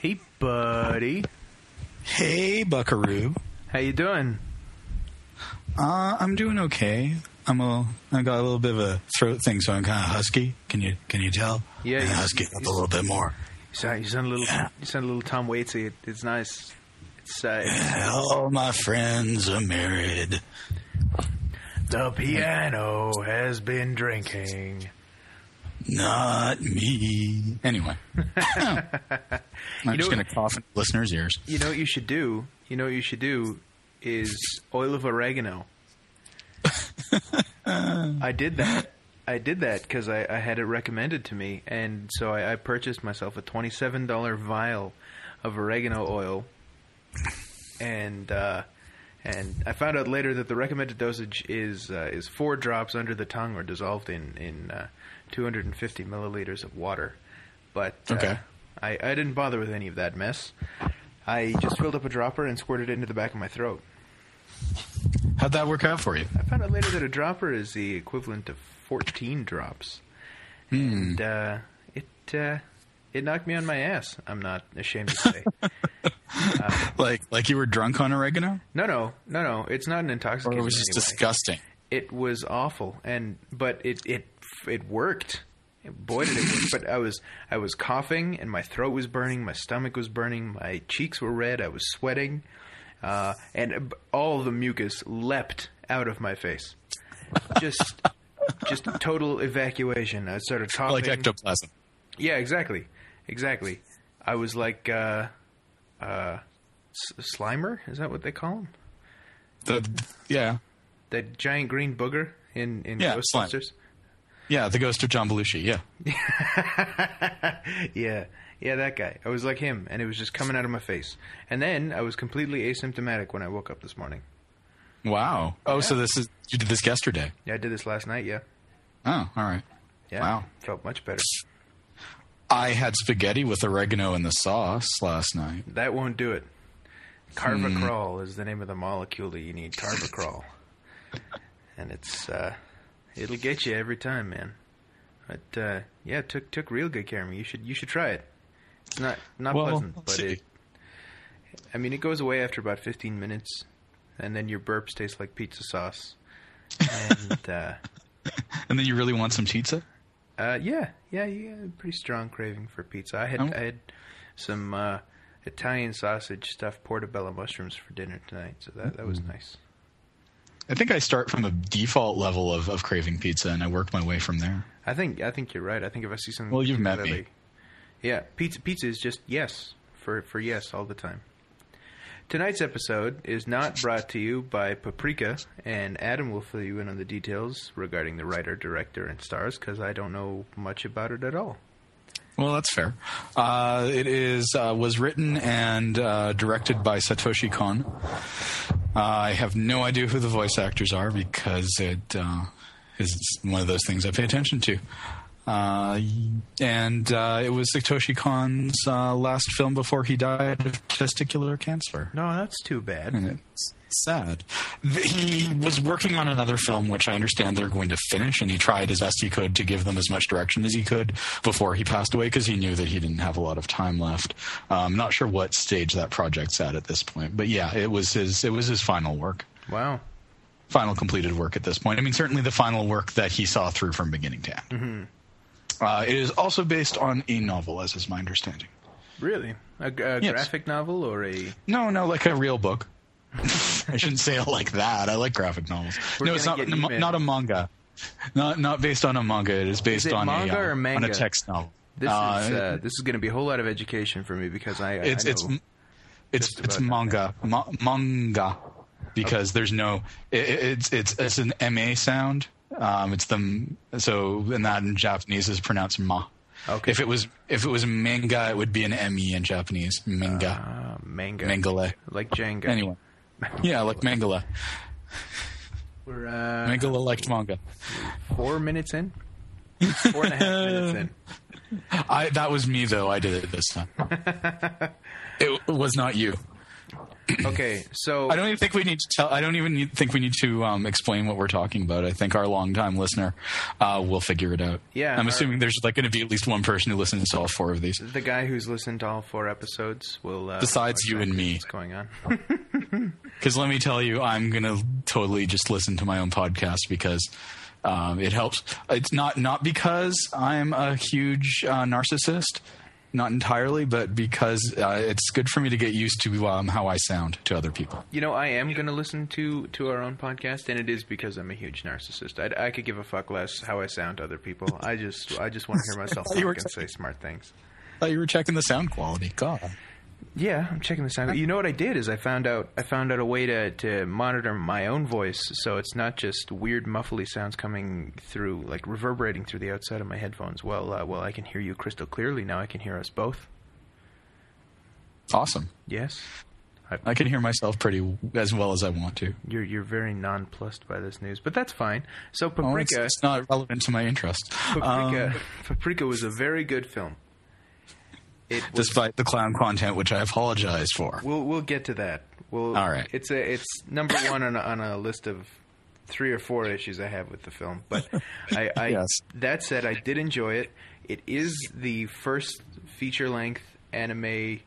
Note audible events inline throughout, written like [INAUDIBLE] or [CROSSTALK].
Hey, buddy. Hey, Buckaroo. How you doing? Uh, I'm doing okay. I'm a. I got a little bit of a throat thing, so I'm kind of husky. Can you can you tell? Yeah, you- husky up a little bit more. You sound, you sound a little. Yeah. You sound a little Tom Waitsy. It, it's nice. It's uh, All my friends are married. the piano has been drinking. Not me. Anyway, [LAUGHS] I'm know- just going to cough in listeners' ears. You know what you should do? You know what you should do is oil of oregano. [LAUGHS] I did that. I did that because I, I had it recommended to me, and so I, I purchased myself a twenty-seven dollar vial of oregano oil, and uh, and I found out later that the recommended dosage is uh, is four drops under the tongue or dissolved in in uh, two hundred and fifty milliliters of water. But uh, Okay. I, I didn't bother with any of that mess. I just filled up a dropper and squirted it into the back of my throat. How'd that work out for you? I found out later that a dropper is the equivalent of 14 drops. And uh, it uh, it knocked me on my ass. I'm not ashamed to say. [LAUGHS] Like like you were drunk on oregano, no, no, no, no. It's not an or intoxicant. it was just any way. disgusting? It was awful, and but it it it worked. Boy, did it work! But I was I was coughing, and my throat was burning, my stomach was burning, my cheeks were red, I was sweating, uh, and all the mucus leapt out of my face. Just just total evacuation. I started coughing. Like ectoplasm. Yeah, exactly, exactly. I was like uh, uh, S- Slimer. Is that what they call him? The, yeah, That giant green booger in in Yeah. Ghostbusters. Yeah. The ghost of John Belushi. Yeah. [LAUGHS] yeah, yeah, that guy. I was like him, and it was just coming out of my face. And then I was completely asymptomatic when I woke up this morning. Wow. Oh, so this is you did this yesterday. Yeah, I did this last night. Yeah, Oh, all right. yeah. Wow. felt much better. I had spaghetti with oregano in the sauce last night. That won't do it. Carvacrol is the name of the molecule that you need. Carvacrol, and it's uh, it'll get you every time, man. But uh, yeah, it took took real good care of me. You should you should try it. It's not not Well, pleasant, but see. it. I mean, it goes away after about fifteen minutes, and then your burps taste like pizza sauce. And uh, [LAUGHS] And then you really want some pizza? uh, yeah, yeah, yeah, pretty strong craving for pizza. I had Oh. I had some uh, Italian sausage stuffed portobello mushrooms for dinner tonight, so that that was nice. I think I start from a default level of, of craving pizza and I work my way from there. I think I think you're right. I think if I see something, Well, you've met me. Yeah, pizza pizza is just yes for for yes all the time. Tonight's episode is not brought to you by Paprika, and Adam will fill you in on the details regarding the writer, director, and stars because I don't know much about it at all. Well, that's fair. Uh, it is uh, was written and uh, directed by Satoshi Kon. Uh, I have no idea who the voice actors are because it uh, is one of those things I pay attention to. Uh, and uh, it was Satoshi Kon's uh, last film before he died of testicular cancer. No, that's too bad. Sad. He was working on another film, which I understand they're going to finish, and he tried as best he could to give them as much direction as he could before he passed away because he knew that he didn't have a lot of time left. Um, not sure what stage that project's at at this point, but yeah, it was his. It was his final work, Wow. final completed work at this point. I mean, certainly the final work that he saw through from beginning to end. Uh, it is also based on a novel, as is my understanding. Really? A, a Yes. graphic novel or a? No, no, like a real book. [LAUGHS] I shouldn't say it like that. I like graphic novels. We're no, it's not. gonna get email. Not a manga. Not not based on a manga. It is based it on manga a uh, or on a text novel. This Uh, is uh, this is going to be a whole lot of education for me because I it's I it's know it's it's manga Ma- manga because there's no it, it's it's it's an ma sound. Um, it's the so and that in Japanese is pronounced ma. Okay. If it was if it was manga, it would be an me in Japanese. Manga, uh, manga mangale. like Jenga. Anyway, yeah, like mangala. we're uh, Mangala liked manga. four minutes in, four and a half minutes in. [LAUGHS] I that was me though. I did it this time. [LAUGHS] it was not you. Okay, so I don't even think we need to tell. I don't even need, think we need to um, explain what we're talking about. I think our longtime listener uh, will figure it out. Yeah, I'm our- assuming there's like going to be at least one person who listens to all four of these. the guy who's listened to all four episodes will. Uh, Besides you and me. what's going on? [LAUGHS] Because let me tell you, I'm going to totally just listen to my own podcast because um, it helps. It's not not because I'm a huge uh, narcissist, not entirely, but because uh, it's good for me to get used to um, how I sound to other people. You know, I am going to listen to to our own podcast, and it is because I'm a huge narcissist. I, I could give a fuck less how I sound to other people. I just I just want to hear myself [LAUGHS] talk and say smart things. I thought you were checking the sound quality. God. Yeah, I'm checking the sound. You know what I did is I found out I found out a way to to monitor my own voice, so it's not just weird muffly sounds coming through, like reverberating through the outside of my headphones. Well, uh, well, I can hear you crystal clearly now. I can hear us both. Awesome. Yes, I can hear myself pretty as well as I want to. you're you're very nonplussed by this news, but that's fine. So Oh, it's, Paprika, it's not relevant to my interest. Paprika, Um, [LAUGHS] Paprika was a very good film. Despite the clown content, which I apologize for. We'll we'll get to that. We'll, All right. It's a it's number [COUGHS] one on a, on a list of three or four issues I have with the film. But [LAUGHS] I, I Yes. that said, I did enjoy it. It is the first feature length anime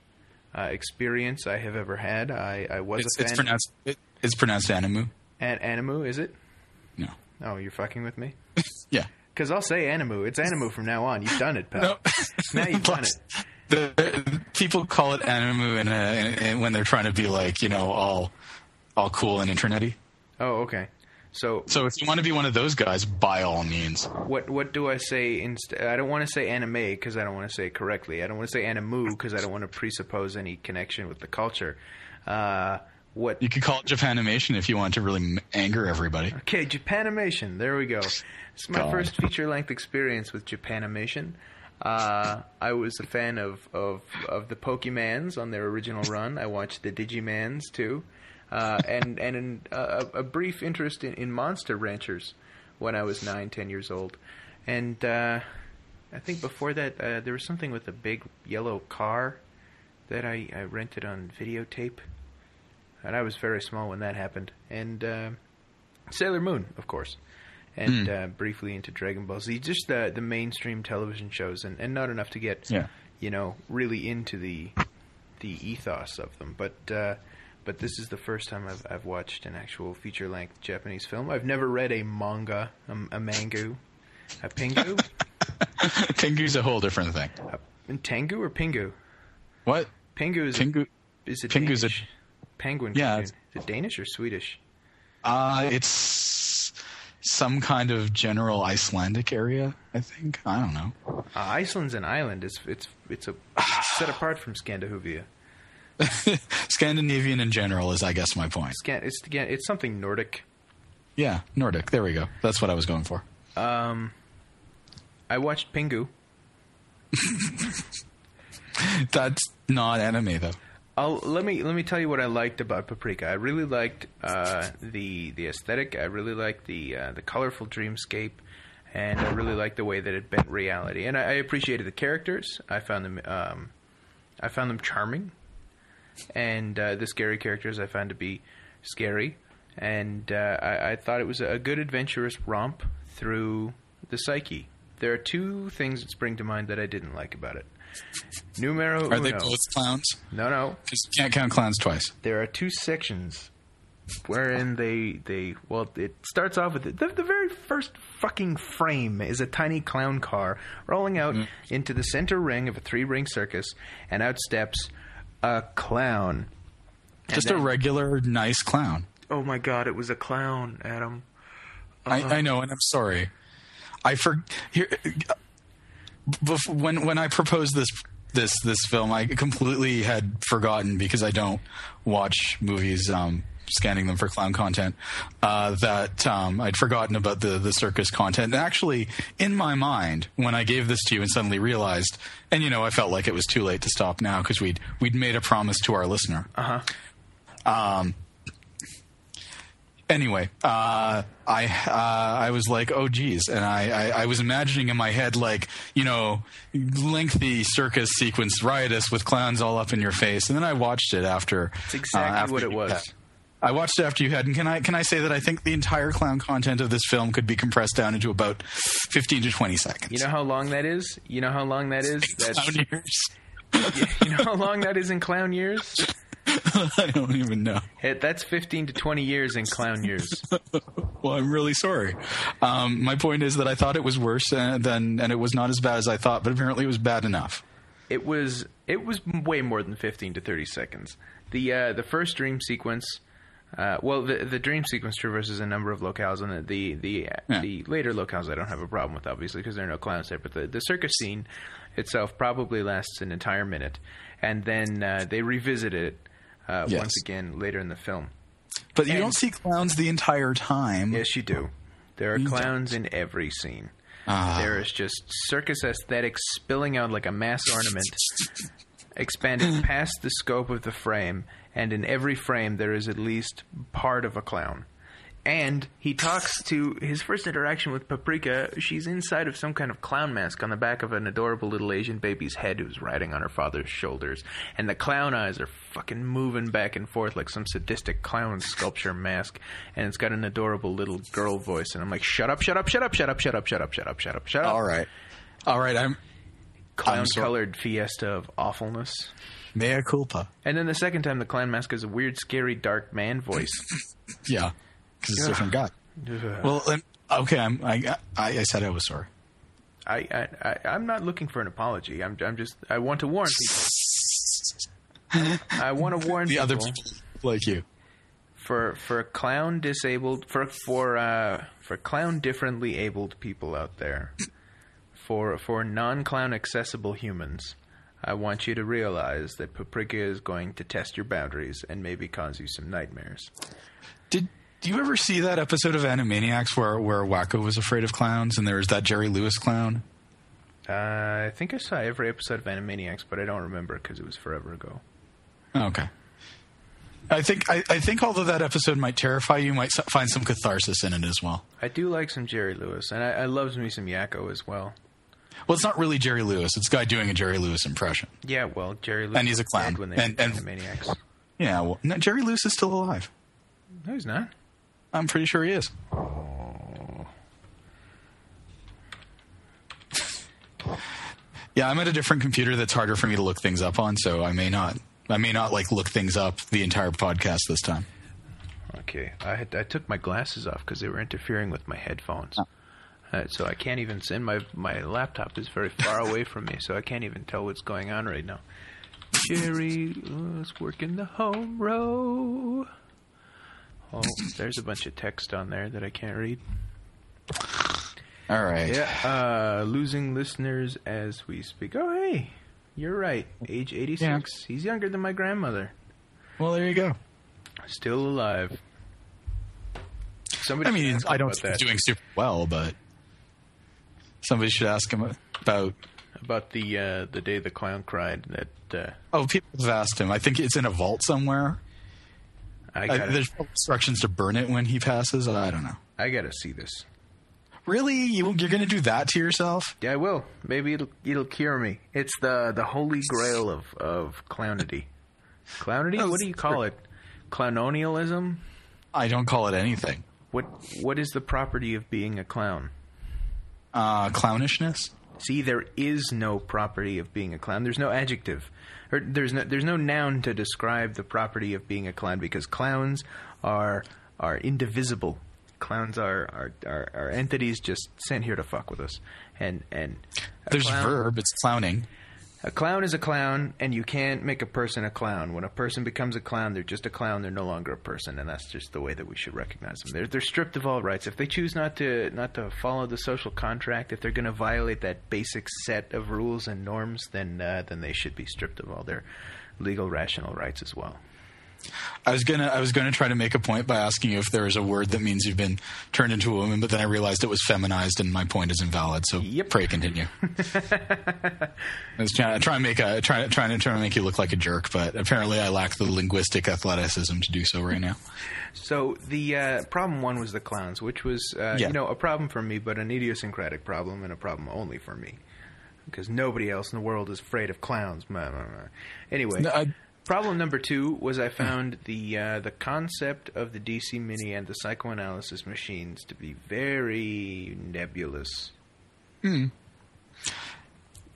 uh, experience I have ever had. I, I was It's, a fan. it's pronounced. It, it's pronounced animu. An- Animu, is it? No. Oh, you're fucking with me. [LAUGHS] Yeah. Because I'll say Animu. It's Animu from now on. You've done it, pal. [LAUGHS] No. Now you've done it. The, people call it animu in a, in, in, when they're trying to be like you know all all cool and internety. Oh, okay. So So if you want to be one of those guys, by all means. What what do I say instead? I don't want to say anime because I don't want to say it correctly. I don't want to say animu because I don't want to presuppose any connection with the culture. Uh, what? You could call it Japanimation if you want to really anger everybody. Okay, Japanimation. There we go. It's my God. first feature length experience with Japanimation. Uh, I was a fan of, of of the Pokemans on their original run. I watched the Digimans too, uh, and and an, a, a brief interest in, in Monster Ranchers when I was nine, ten years old. And uh, I think before that, uh, there was something with a big yellow car that I, I rented on videotape, and I was very small when that happened. And uh, Sailor Moon, of course, and uh, briefly into Dragon Ball Z, just the the mainstream television shows, and, and not enough to get Yeah. you know really into the the ethos of them. But uh, but this is the first time I've I've watched an actual feature length Japanese film. I've never read a manga, a, a mangu, a pingu, [LAUGHS] Pingu's a whole different thing. a, tengu or pingu. What? Pingu is Pingu? is it Pingu's a- Danish? penguin. Yeah, cartoon. Is it Danish or Swedish? Uh, it's some kind of general Icelandic area. I think. I don't know. Uh, Iceland's an island. It's it's it's a set apart from Scandinavia. [LAUGHS] Scandinavian in general is, I guess, my point. Scan, it's again, it's something Nordic. Yeah, Nordic. There we go. That's what I was going for. Um, I watched Pingu. [LAUGHS] That's not anime though. I'll, let me let me tell you what I liked about Paprika. I really liked uh, the the aesthetic. I really liked the uh, the colorful dreamscape, and I really liked the way that it bent reality. And I, I appreciated the characters. I found them um, I found them charming, and uh, the scary characters I found to be scary. And uh, I, I thought it was a good adventurous romp through the psyche. There are two things that spring to mind that I didn't like about it. Numero Are they both clowns? No, no. Because you can't count clowns twice. There are two sections wherein they they well it starts off with the, the very first fucking frame is a tiny clown car rolling out mm-hmm. into the center ring of a three ring circus and out steps a clown. And Just a regular, nice clown. Oh my god, it was a clown, Adam. I, I uh-huh. know, and I'm sorry. I for here bef- when when I proposed this this this film, I completely had forgotten because I don't watch movies. Um, scanning them for clown content uh, that um, I'd forgotten about the the circus content. And actually, in my mind, when I gave this to you and suddenly realized, and you know, I felt like it was too late to stop now because we'd we'd made a promise to our listener. Uh huh. Um, Anyway, uh, I uh, I was like, oh geez, and I, I, I was imagining in my head like you know lengthy circus sequence, riotous with clowns all up in your face, and then I watched it after. It's exactly uh, after what it was. had- I watched it after you had, and can I can I say that I think the entire clown content of this film could be compressed down into about fifteen to twenty seconds. You know how long that is? You know how long that is? [LAUGHS] That's Clown years. [LAUGHS] you know how long that is in clown years? [LAUGHS] I don't even know. It, that's 15 to 20 years in clown years. [LAUGHS] Well, I'm really sorry. Um, my point is that I thought it was worse uh, than, and it was not as bad as I thought, but apparently it was bad enough. It was it was way more than 15 to 30 seconds. The uh, the first dream sequence uh, well, the the dream sequence traverses a number of locales, and the the the, Yeah. the later locales I don't have a problem with, obviously, because there are no clowns there. But the, the circus scene itself probably lasts an entire minute, and then uh, they revisit it uh, Yes. once again later in the film. But you And- don't see clowns the entire time. Yes, you do. There are You clowns in every scene. Ah. There is just circus aesthetics spilling out like a mass ornament, [LAUGHS] expanded past the scope of the frame, and in every frame there is at least part of a clown. And he talks to his first interaction with Paprika. She's inside of some kind of clown mask on the back of an adorable little Asian baby's head who's riding on her father's shoulders. And the clown eyes are fucking moving back and forth like some sadistic clown sculpture mask. And it's got an adorable little girl voice. And I'm like, shut up, shut up, shut up, shut up, shut up, shut up, shut up, shut up, shut up. All right. All right. I'm Clown colored fiesta of awfulness. mea culpa. And then the second time, the clown mask is a weird, scary, dark man voice. [LAUGHS] Yeah. Because it's a different guy. Well, and, okay. I'm, I, I, I said I was sorry. I, I, I, I'm not looking for an apology. I'm, I'm just, I want to warn people. I want to [LAUGHS] warn The people other people like you. for for clown disabled for for uh, for clown differently abled people out there, for for non clown accessible humans. I want you to realize that Paprika is going to test your boundaries and maybe cause you some nightmares. Did do you ever see that episode of Animaniacs where where Wakko was afraid of clowns and there was that Jerry Lewis clown? Uh, I think I saw every episode of Animaniacs, but I don't remember because it was forever ago. Oh, okay. I think I, I think although that episode might terrify you, you might find some catharsis in it as well. I do like some Jerry Lewis, and I, I loves me some Yakko as well. Well, it's not really Jerry Lewis; it's a guy doing a Jerry Lewis impression. Yeah, well, Jerry Lewis And he's a clown. when they And- and- Animaniacs. Yeah, well, no, Jerry Lewis is still alive. No, he's not. I'm pretty sure he is. Yeah, I'm at a different computer that's harder for me to look things up on, so I may not. I may not like look things up the entire podcast this time. Okay, I had, I took my glasses off because they were interfering with my headphones. Uh, so I can't even send my my laptop is very far away from me, so I can't even tell what's going on right now. Jerry was working the home row. Oh, there's a bunch of text on there that I can't read. All right. Yeah, uh, losing listeners as we speak. Oh, hey, you're right. Age 86. He's younger than my grandmother. Well, there you go. Still alive. Somebody I mean, I don't think he's doing super well, but somebody should ask him about. about the uh, the day the clown cried. That uh, Oh, people have asked him. I think it's in a vault somewhere. I I, gotta, there's instructions to burn it when he passes. I don't know. I gotta see this. Really, you, you're going to do that to yourself? Yeah, I will. Maybe it'll it'll cure me. It's the the holy grail of of clownity. Clownity? What do you call it? Clownonialism? I don't call it anything. What what is the property of being a clown? Uh, clownishness. See, there is no property of being a clown. There's no adjective. Or there's no there's no noun to describe the property of being a clown because clowns are are indivisible. Clowns are are, are, are entities just sent here to fuck with us. And and a There's clown, verb. It's clowning. A clown is a clown, and you can't make a person a clown. When a person becomes a clown, they're just a clown. They're no longer a person, and that's just the way that we should recognize them. They're they're stripped of all rights. If they choose not to not to follow the social contract, if they're going to violate that basic set of rules and norms, then uh, then they should be stripped of all their legal rational rights as well. I was gonna I was gonna try to make a point by asking you if there is a word that means you've been turned into a woman, but then I realized it was feminized, and my point is invalid. So Yep. pray continue. [LAUGHS] I was trying to try and make a trying trying to try to make you look like a jerk, but apparently I lack the linguistic athleticism to do so right now. So the uh, problem one was the clowns, which was uh, Yeah. you know a problem for me, but an idiosyncratic problem and a problem only for me, because nobody else in the world is afraid of clowns. Anyway, No, I- problem number two was I found the uh, the concept of the DC Mini and the psychoanalysis machines to be very nebulous. Hmm.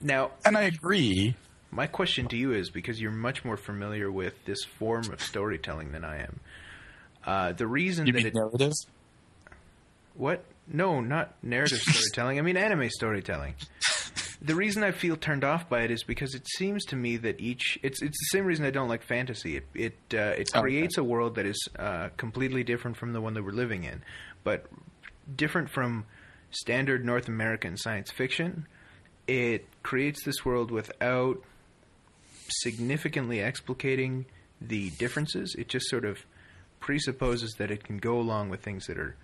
Now, And I agree. my question to you is because you're much more familiar with this form of storytelling than I am. Uh, the reason You that it narrative? What? No, not narrative [LAUGHS] storytelling. I mean anime storytelling. The reason I feel turned off by it is because it seems to me that each it's it's the same reason I don't like fantasy. It it uh, it Okay. creates a world that is uh, completely different from the one that we're living in, but different from standard North American science fiction. It creates this world without significantly explicating the differences. It just sort of presupposes that it can go along with things that are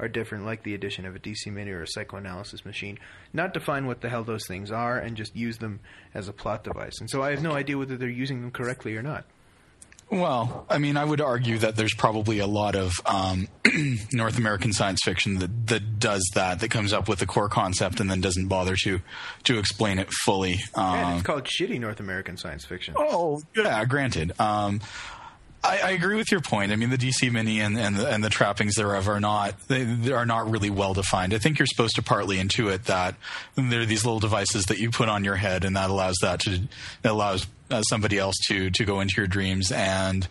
are different, like the addition of a DC Mini or a psychoanalysis machine, not define what the hell those things are and just use them as a plot device. And so I have no idea whether they're using them correctly or not. Well, I mean, I would argue that there's probably a lot of um, [CLEARS THROAT] North American science fiction that, that does that, that comes up with the core concept and then doesn't bother to to explain it fully. Um, it's called shitty North American science fiction. Oh, yeah, granted. Um, I, I agree with your point. I mean, the DC Mini and, and, the, and the trappings thereof are not they, they are not really well defined. I think you're supposed to partly intuit that there are these little devices that you put on your head, and that allows that to that allows uh, somebody else to to go into your dreams, and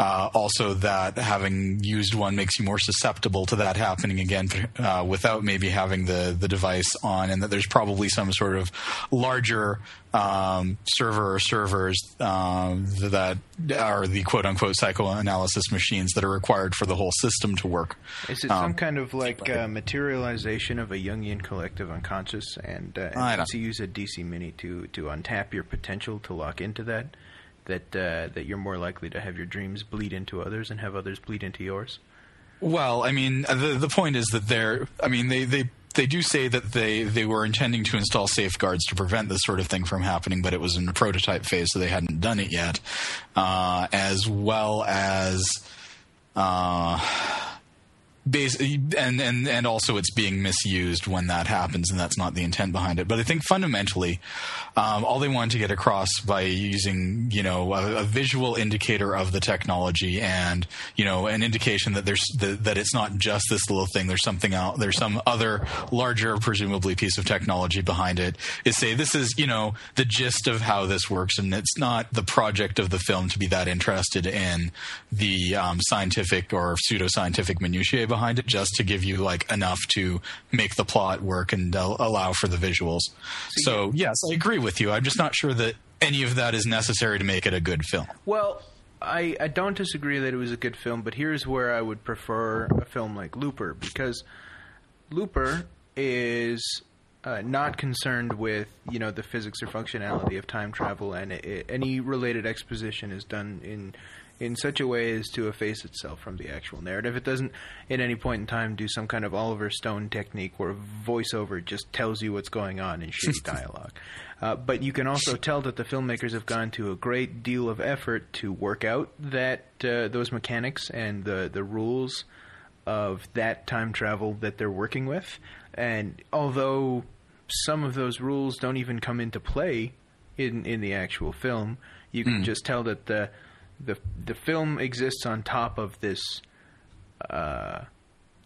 uh, also that having used one makes you more susceptible to that happening again uh, without maybe having the the device on, and that there's probably some sort of larger um, server or servers um, that are the quote unquote psychoanalysis machines that are required for the whole system to work. Is it some kind of like uh, materialization of a Jungian collective unconscious, and, uh, and don't- to use a DC Mini to to untap your potential to lock into that, that uh, that you're more likely to have your dreams bleed into others and have others bleed into yours? Well, I mean, the the point is that they're. I mean, they they. They do say that they, they were intending to install safeguards to prevent this sort of thing from happening, but it was in the prototype phase, so they hadn't done it yet. Uh, as well as uh, and, and and also it's being misused when that happens, and that's not the intent behind it. But I think fundamentally, um, all they wanted to get across by using you know a, a visual indicator of the technology and you know an indication that there's that, that it's not just this little thing. There's something out. There's some other larger, presumably, piece of technology behind it. Is say this is you know the gist of how this works, and it's not the project of the film to be that interested in the um, scientific or pseudoscientific minutiae behind it, just to give you like enough to make the plot work and uh, allow for the visuals. So yes, I agree with you. I'm just not sure that any of that is necessary to make it a good film. Well, I, I don't disagree that it was a good film, but here's where I would prefer a film like Looper because Looper is uh, not concerned with you know the physics or functionality of time travel, and it, it- any related exposition is done in in such a way as to efface itself from the actual narrative. It doesn't at any point in time do some kind of Oliver Stone technique where voiceover just tells you what's going on in shitty [LAUGHS] dialogue. Uh, but you can also tell that the filmmakers have gone to a great deal of effort to work out that uh, those mechanics and the the rules of that time travel that they're working with. And although some of those rules don't even come into play in in the actual film, you can just tell that the the the film exists on top of this uh,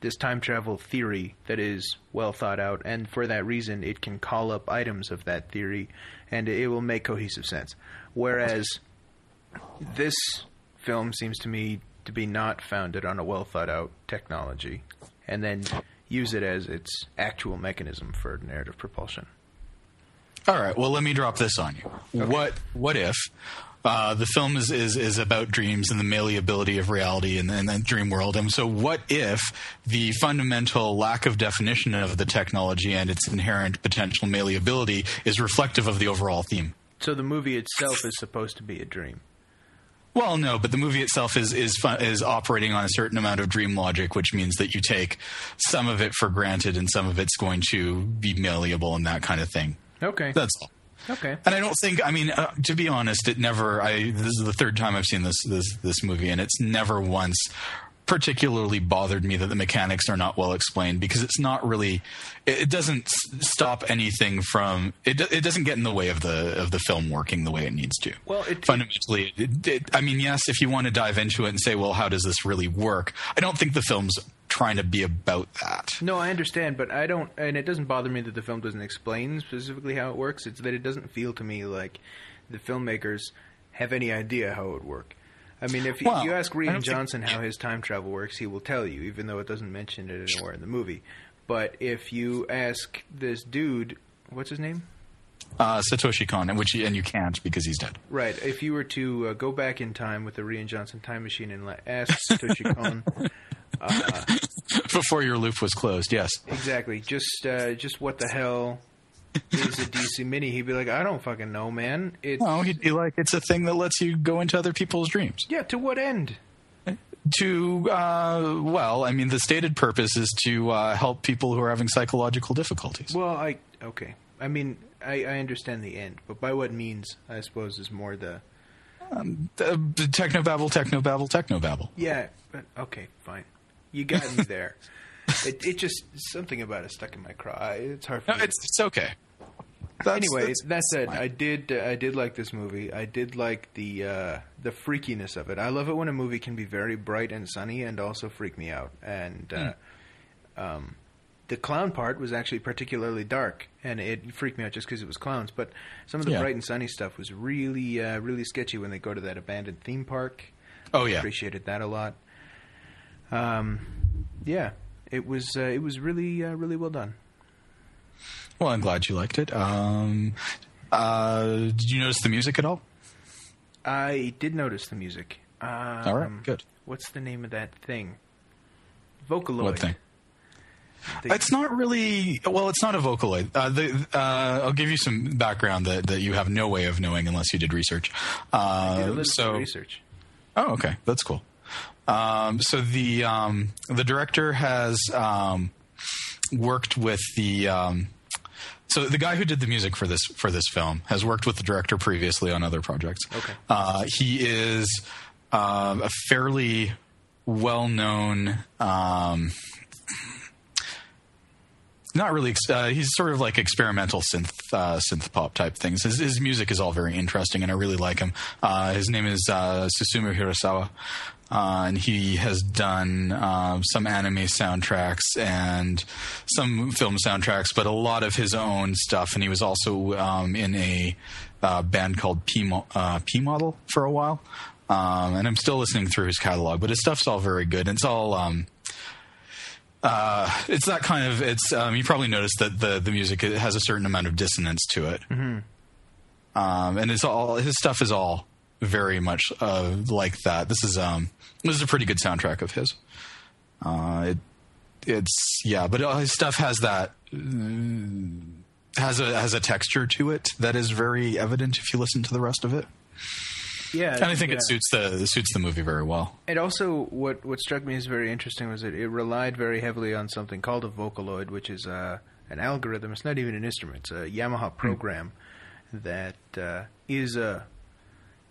this time travel theory that is well thought out, and for that reason, it can call up items of that theory, and it will make cohesive sense. Whereas this film seems to me to be not founded on a well thought out technology, and then use it as its actual mechanism for narrative propulsion. All right. Well, let me drop this on you. What What if uh, the film is, is is about dreams and the malleability of reality and, and, and dream world? And so, what if the fundamental lack of definition of the technology and its inherent potential malleability is reflective of the overall theme? So the movie itself is supposed to be a dream. Well, no, but the movie itself is is fun, is operating on a certain amount of dream logic, which means that you take some of it for granted and some of it's going to be malleable and that kind of thing. Okay. That's all. Okay. And I don't think. I mean, uh, to be honest, it never. I this is the third time I've seen this this this movie, and it's never once particularly bothered me that the mechanics are not well explained because it's not really. It, doesn't s- stop anything from. It it doesn't get in the way of the of the film working the way it needs to. Well, it- fundamentally, it, it, I mean, yes, if you want to dive into it and say, well, how does this really work? I don't think the film's trying to be about that. No, I understand, but I don't, and it doesn't bother me that the film doesn't explain specifically how it works. It's that it doesn't feel to me like the filmmakers have any idea how it would work. I mean, if you, Well, you ask Rian don't think- Johnson how his time travel works, he will tell you, even though it doesn't mention it anywhere in the movie. But if you ask this dude, what's his name? Uh, Satoshi Kon, and which you, and you can't because he's dead. Right. If you were to uh, go back in time with the Rian Johnson time machine and ask Satoshi Kon [LAUGHS] [LAUGHS] Before your loop was closed, yes. exactly, just uh, just what the hell is a DC Mini, he'd be like, I don't fucking know, man. It's No, he'd be like, it's a thing that lets you go into other people's dreams. yeah. To what end? To, uh, well, I mean, the stated purpose is to uh, help people who are having psychological difficulties. Well, I okay. I mean, I, I understand the end, but by what means? I suppose is more the Uh, technobabble, technobabble, technobabble. yeah. But okay, fine. You got me there. [LAUGHS] it, it just something about it stuck in my craw. It's hard. For No, me. it's, it's okay. That's- anyway, that's- that said, fine. I did uh, I did like this movie. I did like the uh, the freakiness of it. I love it when a movie can be very bright and sunny and also freak me out. And uh, um, the clown part was actually particularly dark, and it freaked me out just because it was clowns. But some of the Yeah. bright and sunny stuff was really uh, really sketchy when they go to that abandoned theme park. Oh, yeah. I appreciated that a lot. Um, yeah, it was uh, it was really uh, really well done. Well, I'm glad you liked it. Um, uh, did you notice the music at all? I did notice the music. Um, All right, good. What's the name of that thing? Vocaloid. What thing? The- It's not really. Well, it's not a Vocaloid. Uh, the, uh, I'll give you some background that, that you have no way of knowing unless you did research. Uh, did little so, research. Oh, okay, that's cool. Um, so the um, the director has um, worked with the. Um, so the guy who did the music for this for this film has worked with the director previously on other projects. Okay. Uh, he is um, a fairly well known. Um, not really. Uh, he's sort of like experimental synth uh, synth pop type things. His, his music is all very interesting, and I really like him. Uh, his name is uh, Susumu Hirasawa, uh, and he has done um, some anime soundtracks and some film soundtracks, but a lot of his own stuff. And he was also um, in a uh, band called P, Mo- uh, P Model for a while. Um, and I'm still listening through his catalog, but his stuff's all very good. It's all um, uh, it's that kind of it's um, you probably noticed that the the music has a certain amount of dissonance to it um, and it's all his stuff is all very much uh, like that this is um this is a pretty good soundtrack of his uh, it it's yeah but uh, his stuff has that mm, has a has a texture to it that is very evident if you listen to the rest of it Yeah, and I think yeah. it suits the it suits the movie very well And also, what what struck me as very interesting was that it relied very heavily on something called a Vocaloid, which is uh, an algorithm. It's not even an instrument; it's a Yamaha program that uh, is a.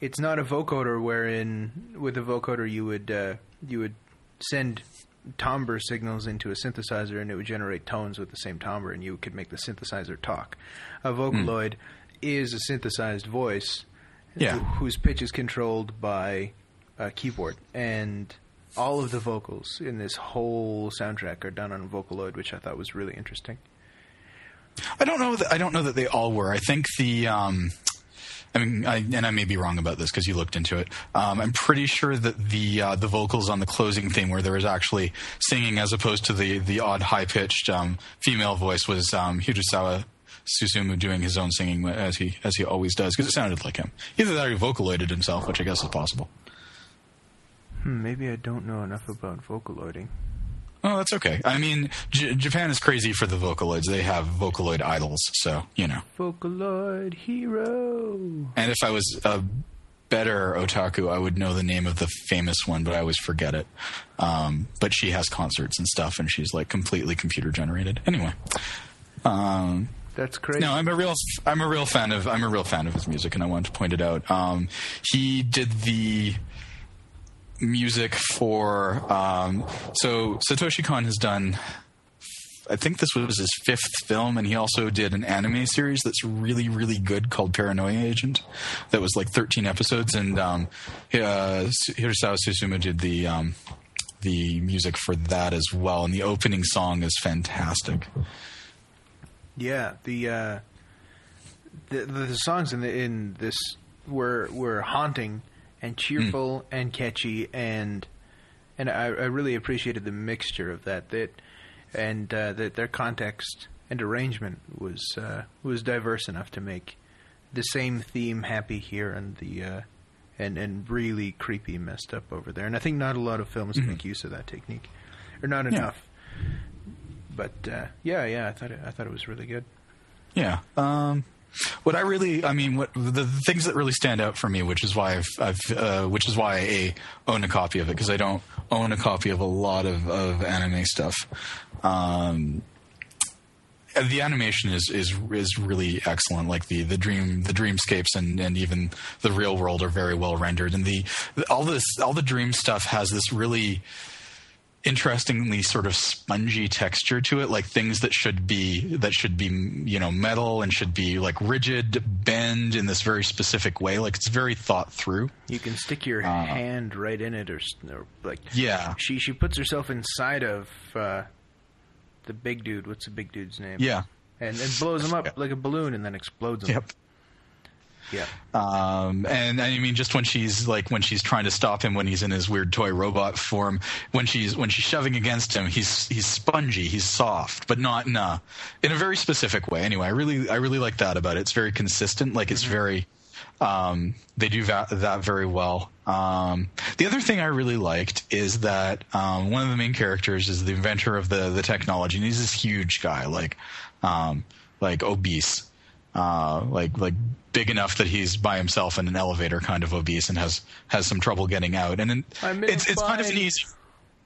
It's not a vocoder, wherein with a vocoder you would uh, you would send timbre signals into a synthesizer, and it would generate tones with the same timbre, and you could make the synthesizer talk. A Vocaloid is a synthesized voice Yeah. wh- whose pitch is controlled by a keyboard, and all of the vocals in this whole soundtrack are done on Vocaloid, which I thought was really interesting. I don't know. That, I don't know that they all were. I think the. Um, I mean, I, and I may be wrong about this because you looked into it. Um, I'm pretty sure that the uh, the vocals on the closing theme, where there was actually singing as opposed to the the odd high pitched um, female voice, was um, Hirasawa Susumu doing his own singing as he as he always does because it sounded like him. Either that or he vocaloided himself, which I guess is possible. Hmm, maybe I don't know enough about Vocaloiding. Oh, that's okay. I mean, J- Japan is crazy for the Vocaloids. They have Vocaloid idols, so you know. Vocaloid hero. And if I was a better otaku, I would know the name of the famous one, but I always forget it. Um, but she has concerts and stuff, and she's like completely computer generated. Anyway, um, That's crazy. no, I'm a real I'm a real fan of I'm a real fan of his music, and I wanted to point it out. Um, he did the music for um, so Satoshi Kon has done. I think this was his fifth film, and he also did an anime series that's really, really good called Paranoia Agent. That was like 13 episodes, and um, uh, Susumu did the um, the music for that as well. And the opening song is fantastic. Yeah, the uh, the, the songs in the, in this were were haunting and cheerful and catchy and and I, I really appreciated the mixture of that that and uh, that their context and arrangement was uh, was diverse enough to make the same theme happy here and the uh, and and really creepy messed up over there. And I think not a lot of films make use of that technique, or not enough. But uh, yeah, yeah, I thought it, I thought it was really good. Yeah. Um, what I really, I mean, what the, things that really stand out for me, which is why I've, I've uh, which is why I own a copy of it because I don't own a copy of a lot of, of anime stuff. Um, the animation is, is is really excellent. Like the, the dream the dreamscapes and, and even the real world are very well rendered. And the all this all the dream stuff has this really interestingly sort of spongy texture to it like things that should be that should be you know metal and should be like rigid bend in this very specific way like it's very thought through You can stick your hand right in it, or, or like yeah she she puts herself inside of uh, the big dude. What's the big dude's name? yeah and and blows him up Yeah. like a balloon, and then explodes him. yep Yeah, Um, and I mean, just when she's like when she's trying to stop him when he's in his weird toy robot form, when she's when she's shoving against him, he's he's spongy, he's soft, but not in a in a very specific way. Anyway, I really I really like that about it. It's very consistent. Like it's very um, they do that, that very well. Um, the other thing I really liked is that um, one of the main characters is the inventor of the the technology, and he's this huge guy, like um, like obese uh, like like big enough that he's by himself in an elevator, kind of obese, and has has some trouble getting out. And in it's it's kind of an easy.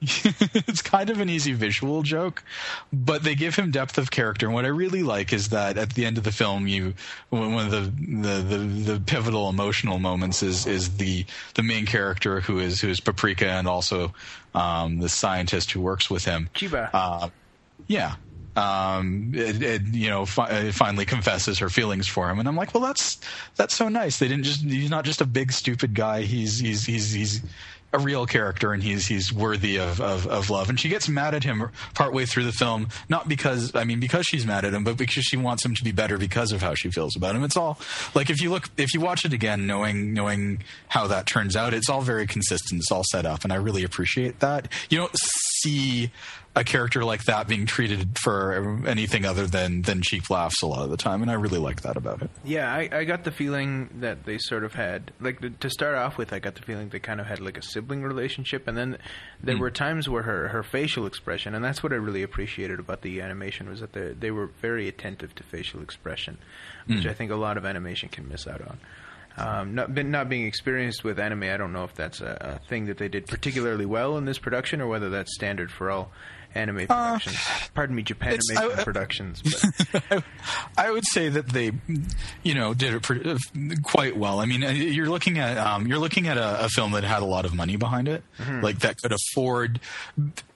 [LAUGHS] it's kind of an easy visual joke, but they give him depth of character. And what I really like is that at the end of the film, you one one of the the, the, the pivotal emotional moments is is the the main character who is who is Paprika and also um, the scientist who works with him. Uh, yeah. Um, it, it, you know, fi- finally confesses her feelings for him, and I'm like, well, that's that's so nice. They didn't just he's not just a big stupid guy. He's he's he's he's a real character, and he's he's worthy of, of of love. And she gets mad at him partway through the film, not because I mean because she's mad at him, but because she wants him to be better because of how she feels about him. It's all like if you look if you watch it again, knowing knowing how that turns out, it's all very consistent. It's all set up, and I really appreciate that. You don't see a character like that being treated for anything other than than cheap laughs a lot of the time, and I really like that about it. yeah. I, I got the feeling that they sort of had like the, to start off with. I got the feeling they kind of had like a sibling relationship, and then there Hmm. were times where her her facial expression, and that's what I really appreciated about the animation was that they they were very attentive to facial expression, which Hmm. I think a lot of animation can miss out on. Um, not been, not being experienced with anime, I don't know if that's a, a thing that they did particularly well in this production, or whether that's standard for all anime productions. Pardon me, Japanimation Uh, it's- I- productions. [LAUGHS] But I, I would say that they, you know, did it pre- uh, quite well. I mean, uh, you're looking at um, you're looking at a, a film that had a lot of money behind it, like that could afford.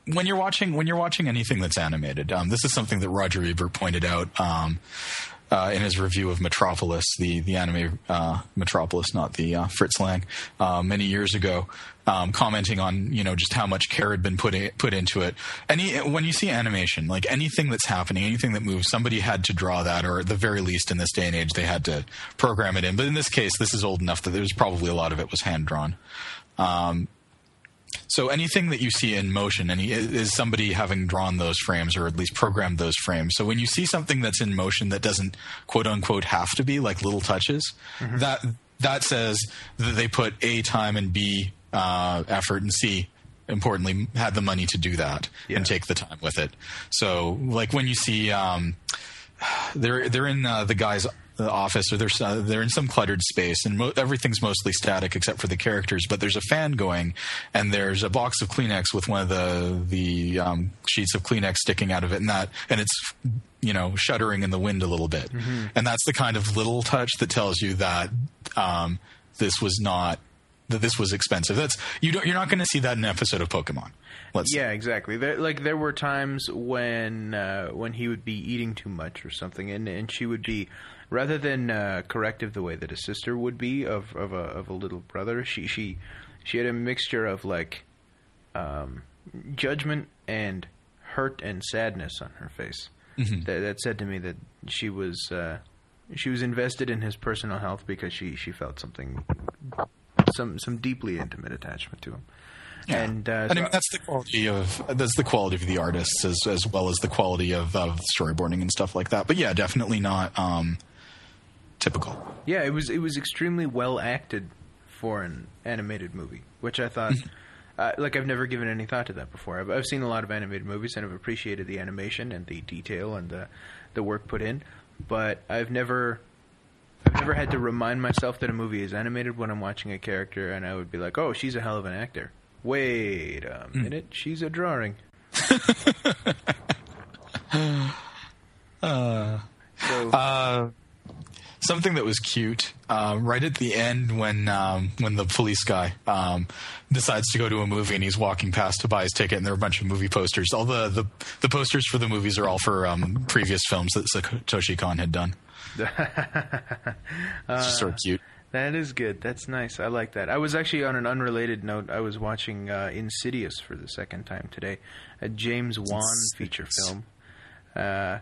When you're watching when you're watching anything that's animated, um, this is something that Roger Ebert pointed out. Um, uh, in his review of Metropolis, the the anime uh, Metropolis, not the uh, Fritz Lang, uh, many years ago, um, commenting on you know just how much care had been put in, put into it. Any when you see animation, like anything that's happening, anything that moves, somebody had to draw that, or at the very least in this day and age, they had to program it in. But in this case, this is old enough that there's probably a lot of it was hand drawn. Um, so anything that you see in motion, any is somebody having drawn those frames or at least programmed those frames. So when you see something that's in motion that doesn't quote unquote have to be like little touches, that that says that they put A time and B uh, effort and C importantly had the money to do that Yeah. and take the time with it. So like when you see um, [SIGHS] they're they're in uh, the guy's the office, or they're uh, they're in some cluttered space, and mo- everything's mostly static except for the characters. But there's a fan going, and there's a box of Kleenex with one of the the um, sheets of Kleenex sticking out of it, and that and it's you know shuddering in the wind a little bit, and that's the kind of little touch that tells you that um, this was not that this was expensive. That's you don't, you're not going to see that in an episode of Pokemon. Let's Yeah, exactly. There, like there were times when uh, when he would be eating too much or something, and and she would be rather than uh, corrective the way that a sister would be of of a of a little brother. She she she had a mixture of like um, judgment and hurt and sadness on her face. That, that said to me that she was uh, she was invested in his personal health because she she felt something some some deeply intimate attachment to him. Yeah. And, uh, and I mean, that's the quality of that's the quality of the artists as as well as the quality of, of storyboarding and stuff like that. But yeah, definitely not um, typical. Yeah, it was it was extremely well acted for an animated movie, which I thought. Uh, like I've never given any thought to that before. I've, I've seen a lot of animated movies and I've appreciated the animation and the detail and the the work put in, but I've never I've never had to remind myself that a movie is animated when I'm watching a character and I would be like, "Oh, she's a hell of an actor." Wait a minute, she's a drawing. [LAUGHS] so Uh, something that was cute uh, right at the end when um, when the police guy um, decides to go to a movie and he's walking past to buy his ticket and there are a bunch of movie posters. All the the, the posters for the movies are all for um, previous films that Satoshi Kon had done. [LAUGHS] It's just sort of cute. That is good. That's nice. I like that. I was actually on an unrelated note. I was watching uh, Insidious for the second time today, a James Wan feature film. Uh,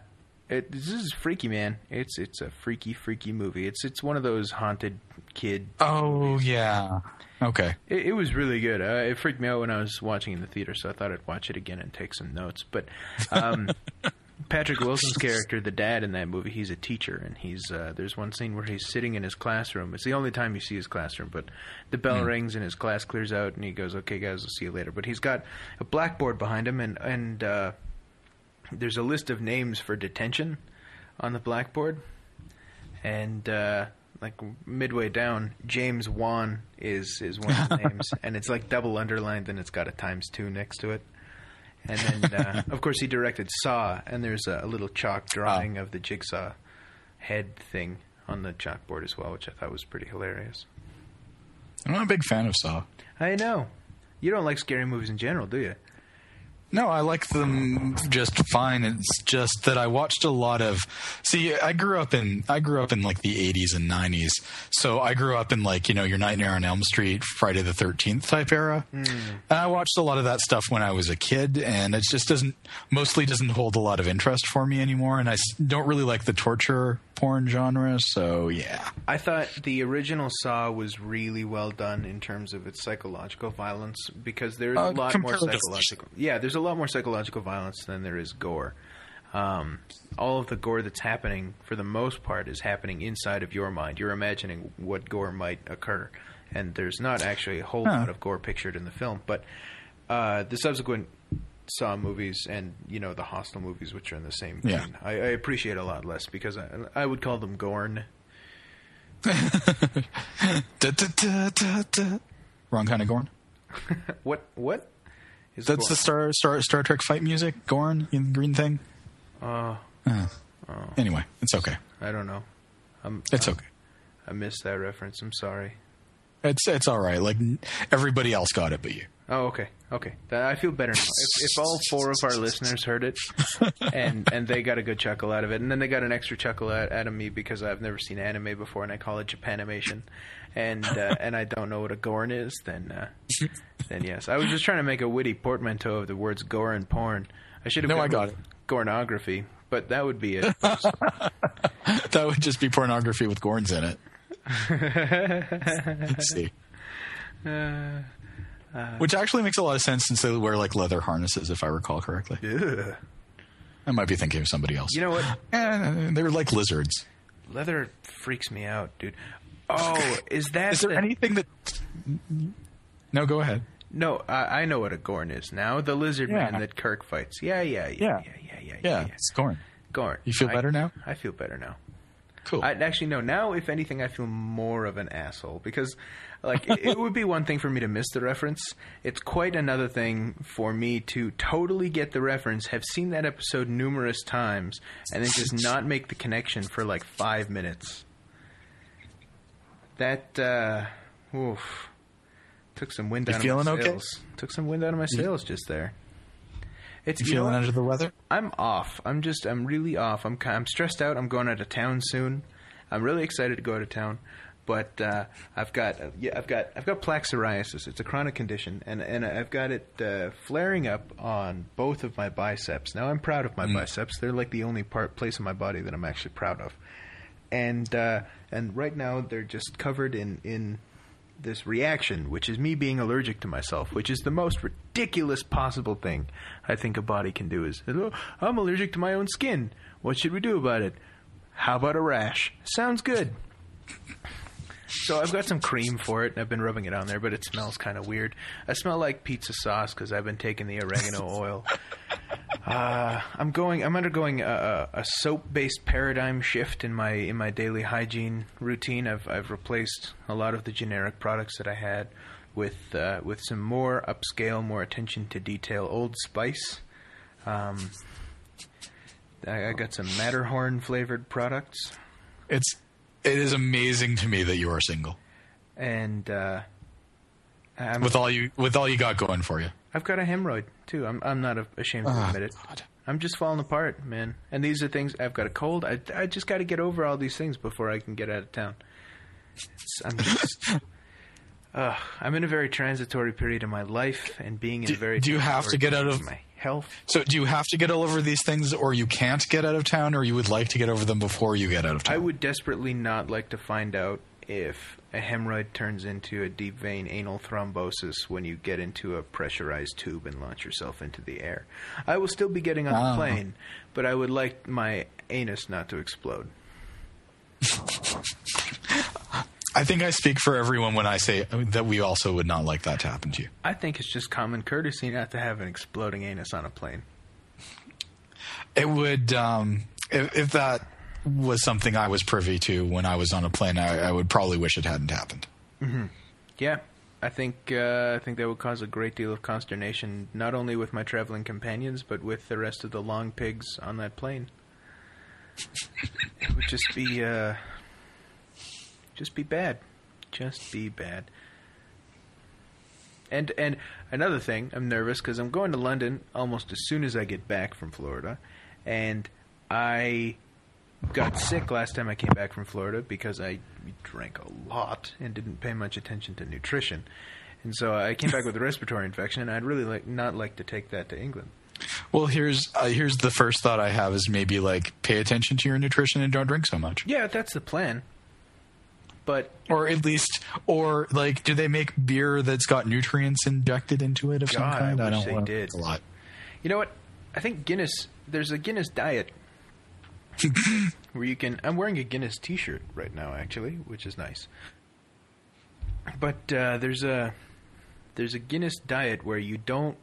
it, this is freaky, man. It's it's a freaky, freaky movie. It's it's one of those haunted kid. Oh yeah. Okay. It, it was really good. Uh, it freaked me out when I was watching in the theater, so I thought I'd watch it again and take some notes. But um, [LAUGHS] Patrick Wilson's [LAUGHS] character, the dad in that movie, he's a teacher, and he's uh, there's one scene where he's sitting in his classroom. It's the only time you see his classroom, but the bell rings and his class clears out, and he goes, "Okay, guys, I'll see you later." But he's got a blackboard behind him, and and uh, there's a list of names for detention on the blackboard, and uh, like midway down, James Wan is is one of the [LAUGHS] names, and it's like double underlined, and it's got a times two next to it. And then, uh, [LAUGHS] of course, he directed Saw, and there's a, a little chalk drawing of the jigsaw head thing on the chalkboard as well, which I thought was pretty hilarious. I'm not a big fan of Saw. I know. You don't like scary movies in general, do you? No, I like them just fine. It's just that I watched a lot of. See, I grew up in I grew up in like the 80s and 90s. So I grew up in like you know your Nightmare on Elm Street, Friday the 13th type era. Hmm. And I watched a lot of that stuff when I was a kid, and it just doesn't mostly doesn't hold a lot of interest for me anymore. And I don't really like the torture porn genre. So yeah, I thought the original Saw was really well done in terms of its psychological violence because there's Uh, a lot more psychological. Yeah, there's a lot more psychological violence than there is gore. Um, all of the gore that's happening, for the most part, is happening inside of your mind. You're imagining what gore might occur, and there's not actually a whole Huh. lot of gore pictured in the film. But uh, the subsequent Saw movies and you know the Hostel movies, which are in the same vein, Yeah. I, I appreciate a lot less because I, I would call them gorn. [LAUGHS] Da, da, da, da, da. wrong kind of Gorn. [LAUGHS] What? What? Is That's the Star Star Star Trek fight music. Gorn, in the green thing. Uh, Uh, Anyway, it's okay. I don't know. I'm, It's okay. I missed that reference. I'm sorry. It's it's all right. Like everybody else got it, but you. Oh, okay, okay. I feel better now. If, if all four of our listeners heard it, [LAUGHS] and and they got a good chuckle out of it, and then they got an extra chuckle out, out of me because I've never seen anime before, and I call it Japanimation, and uh, [LAUGHS] and I don't know what a gorn is, then uh, then yes, I was just trying to make a witty portmanteau of the words gore and porn. I should have No, I got it. Gornography, but that would be it. [LAUGHS] That would just be pornography with Gorns in it. Let's [LAUGHS] see. Which actually makes a lot of sense since they wear like leather harnesses, if I recall correctly. Ugh. I might be thinking of somebody else. You know what? [LAUGHS] Eh, they're like lizards. Leather freaks me out, dude. Oh, [LAUGHS] is that Is there the- anything that? No, go ahead. No, I, I know what a Gorn is now. The lizard Yeah. man that Kirk fights. Yeah, yeah, yeah, Yeah. yeah, yeah, yeah. Yeah, yeah. it's Gorn. Gorn. You feel I- better now? I feel better now. Cool. I, actually, no. Now, if anything, I feel more of an asshole because, like, it, it would be one thing for me to miss the reference. It's quite another thing for me to totally get the reference, have seen that episode numerous times, and then just not make the connection for like five minutes. That, uh, oof, took some wind You out of my okay? sails. Took some wind out of my sails just there. It's You feeling under the weather? I'm off. I'm just I'm really off. I'm I'm stressed out. I'm going out of town soon. I'm really excited to go out of town, but uh, I've got uh, yeah I've got I've got plaque psoriasis. It's a chronic condition, and and I've got it uh, flaring up on both of my biceps. Now I'm proud of my biceps. They're like the only part place in my body that I'm actually proud of, and uh, and right now they're just covered in in this reaction, which is me being allergic to myself, which is the most ridiculous possible thing I think a body can do. Is "Oh, I'm allergic to my own skin. What should we do about it? How about a rash? Sounds good. So I've got some cream for it, and I've been rubbing it on there, but it smells kind of weird. I smell like pizza sauce because I've been taking the oregano [LAUGHS] oil. Uh, I'm going. I'm undergoing a, a soap-based paradigm shift in my in my daily hygiene routine. I've I've replaced a lot of the generic products that I had with uh, with some more upscale, more attention to detail Old Spice. Um, I, I got some Matterhorn flavored products, It's it is amazing to me that you are single and uh, with all you with all you got going for you. I've got a hemorrhoid too. I'm I'm not ashamed to Oh, admit it. God. I'm just falling apart, man. And these are things. I've got a cold. I I just got to get over all these things before I can get out of town. It's, I'm just. [LAUGHS] Uh, I'm in a very transitory period of my life, and being in Do- a very do you have to get out of- my health? So, do you have to get all over these things, or you can't get out of town, or you would like to get over them before you get out of town? I would desperately not like to find out if a hemorrhoid turns into a deep vein anal thrombosis when you get into a pressurized tube and launch yourself into the air. I will still be getting on the plane, but I would like my anus not to explode. I think I speak for everyone when I say that we also would not like that to happen to you. I think it's just common courtesy not to have an exploding anus on a plane. It would, um, if, if that was something I was privy to when I was on a plane, I, I would probably wish it hadn't happened. Yeah, I think uh, I think that would cause a great deal of consternation, not only with my traveling companions, but with the rest of the long pigs on that plane. it would just be, uh, just be bad, just be bad. And and another thing, I'm nervous because I'm going to London almost as soon as I get back from Florida, and I got sick last time I came back from Florida because I drank a lot and didn't pay much attention to nutrition. And so I came back with a [LAUGHS] respiratory infection, and I'd really like not like to take that to England. Well, here's uh, here's the first thought I have is maybe like pay attention to your nutrition and don't drink so much, Yeah, that's the plan. But or at least, or like, do they make beer that's got nutrients injected into it of some God, I kind? wish don't they did. A lot. you know what? I think Guinness. There's a Guinness diet [LAUGHS] where you can. I'm wearing a Guinness T-shirt right now, actually, which is nice. But uh, there's a there's a Guinness diet where you don't.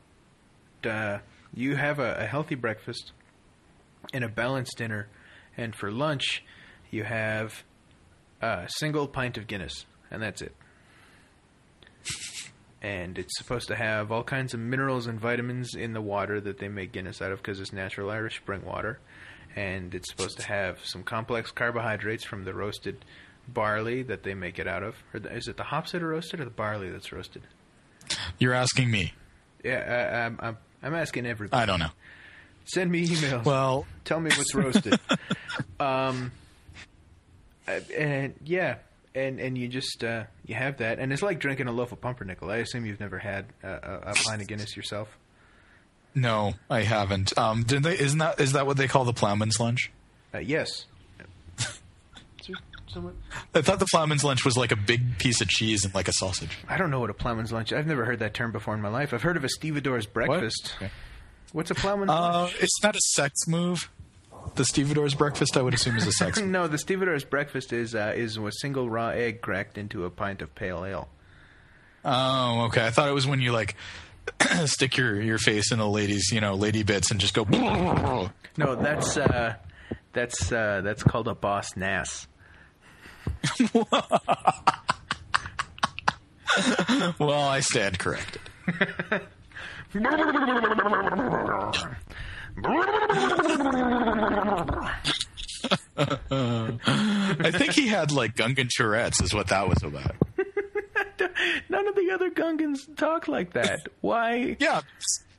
Uh, you have a, a healthy breakfast and a balanced dinner, and for lunch you have a single pint of Guinness, and that's it. And it's supposed to have all kinds of minerals and vitamins in the water that they make Guinness out of because it's natural Irish spring water. And it's supposed to have some complex carbohydrates from the roasted barley that they make it out of. Or the, is it the hops that are roasted or the barley that's roasted? You're asking me. Yeah, I, I'm, I'm, I'm asking everybody. I don't know. Send me emails. Well, Tell me what's roasted. [LAUGHS] um, and yeah, and and you just uh, you have that, and it's like drinking a loaf of pumpernickel. I assume you've never had a, a, a pint of Guinness yourself. No, I haven't. Um, didn't they? Isn't that is that what they call the plowman's lunch? Uh, yes. I thought the plowman's lunch was like a big piece of cheese and like a sausage. I don't know what a plowman's lunch. I've never heard that term before in my life. I've heard of a stevedore's breakfast. Okay. What's a plowman's Uh, lunch? it's not a sex move. The stevedore's breakfast, I would assume, is a sex. [LAUGHS] move. no, the stevedore's breakfast is uh, is a single raw egg cracked into a pint of pale ale. Oh, okay. I thought it was when you like [COUGHS] stick your your face in a lady's, you know, lady bits and just go. No, that's uh, That's uh, that's called a Boss Nass. [LAUGHS] well, I stand corrected. [LAUGHS] [LAUGHS] I think he had like Gungan Tourette's, is what that was about. None of the other Gungans talk like that. Why? Yeah.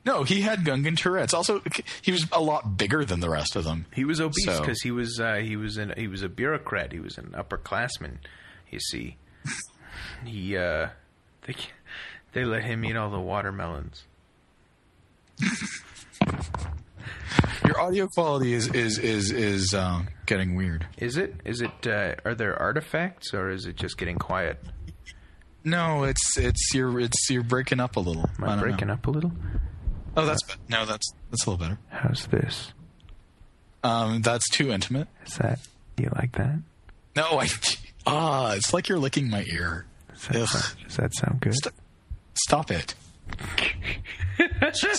No, he had Gungan Tourette's. Also, he was a lot bigger than the rest of them. He was obese So- because he was uh, he was an, he was a bureaucrat. He was an upperclassman. You see, [LAUGHS] he uh, they they let him eat all the watermelons. [LAUGHS] Your audio quality is is is is uh, getting weird. Is it? Is it? Uh, are there artifacts or is it just getting quiet? No, it's it's you're it's you're breaking up a little. Am I, breaking up a little? Oh, that's be- no, that's that's a little better. How's this? Um, that's too intimate. Is that? You like that? No, I [LAUGHS] ah, it's like you're licking my ear. Does that, sound, does that sound good? St- Stop it. [LAUGHS]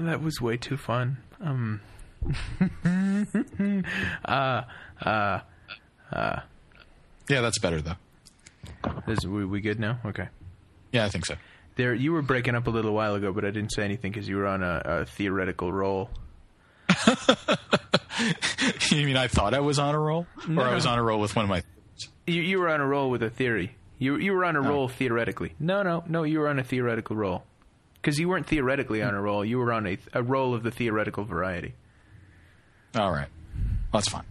that was way too fun. Um. [LAUGHS] uh, uh, Yeah, that's better though. is we, we good now? Okay. Yeah, I think so. There, you were breaking up a little while ago, but I didn't say anything because you were on a, a theoretical roll. [LAUGHS] you mean I thought I was on a roll, or I was on a roll with one of my? You, you were on a roll with a theory. You you were on a oh. roll theoretically. No, no, no. You were on a theoretical roll because you weren't theoretically on a roll. You were on a a roll of the theoretical variety. All right, that's fine.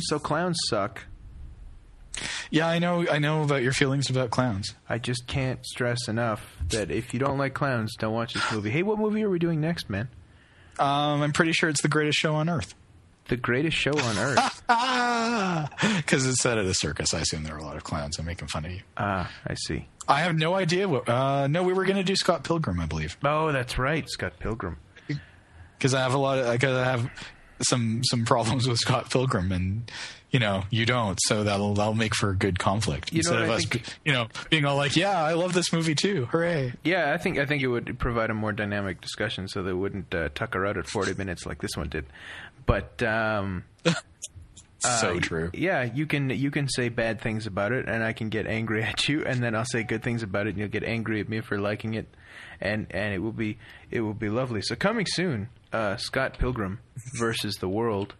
So clowns suck. Yeah, I know. I know about your feelings about clowns. I just can't stress enough that if you don't like clowns, don't watch this movie. Hey, what movie are we doing next, man? Um, I'm pretty sure it's the greatest show on earth. The greatest show on earth. [LAUGHS] Because it's set at a circus. I assume there are a lot of clowns. I'm making fun of you. Ah, I see. I have no idea what. Uh, no, we were going to do Scott Pilgrim, I believe, Oh, that's right, Scott Pilgrim. because I have a lot of. Because I have some some problems with Scott Pilgrim, and you know you don't, so that'll that'll make for a good conflict You instead of us, think- you know, being all like, "Yeah, I love this movie too, hooray!" Yeah, I think I think it would provide a more dynamic discussion, so they wouldn't uh, tucker out at forty minutes like this one did. But um, [LAUGHS] so uh, true. Yeah, you can you can say bad things about it, and I can get angry [LAUGHS] at you, and then I'll say good things about it, and you'll get angry at me for liking it, and and it will be it will be lovely. So coming soon, uh, Scott Pilgrim versus the World,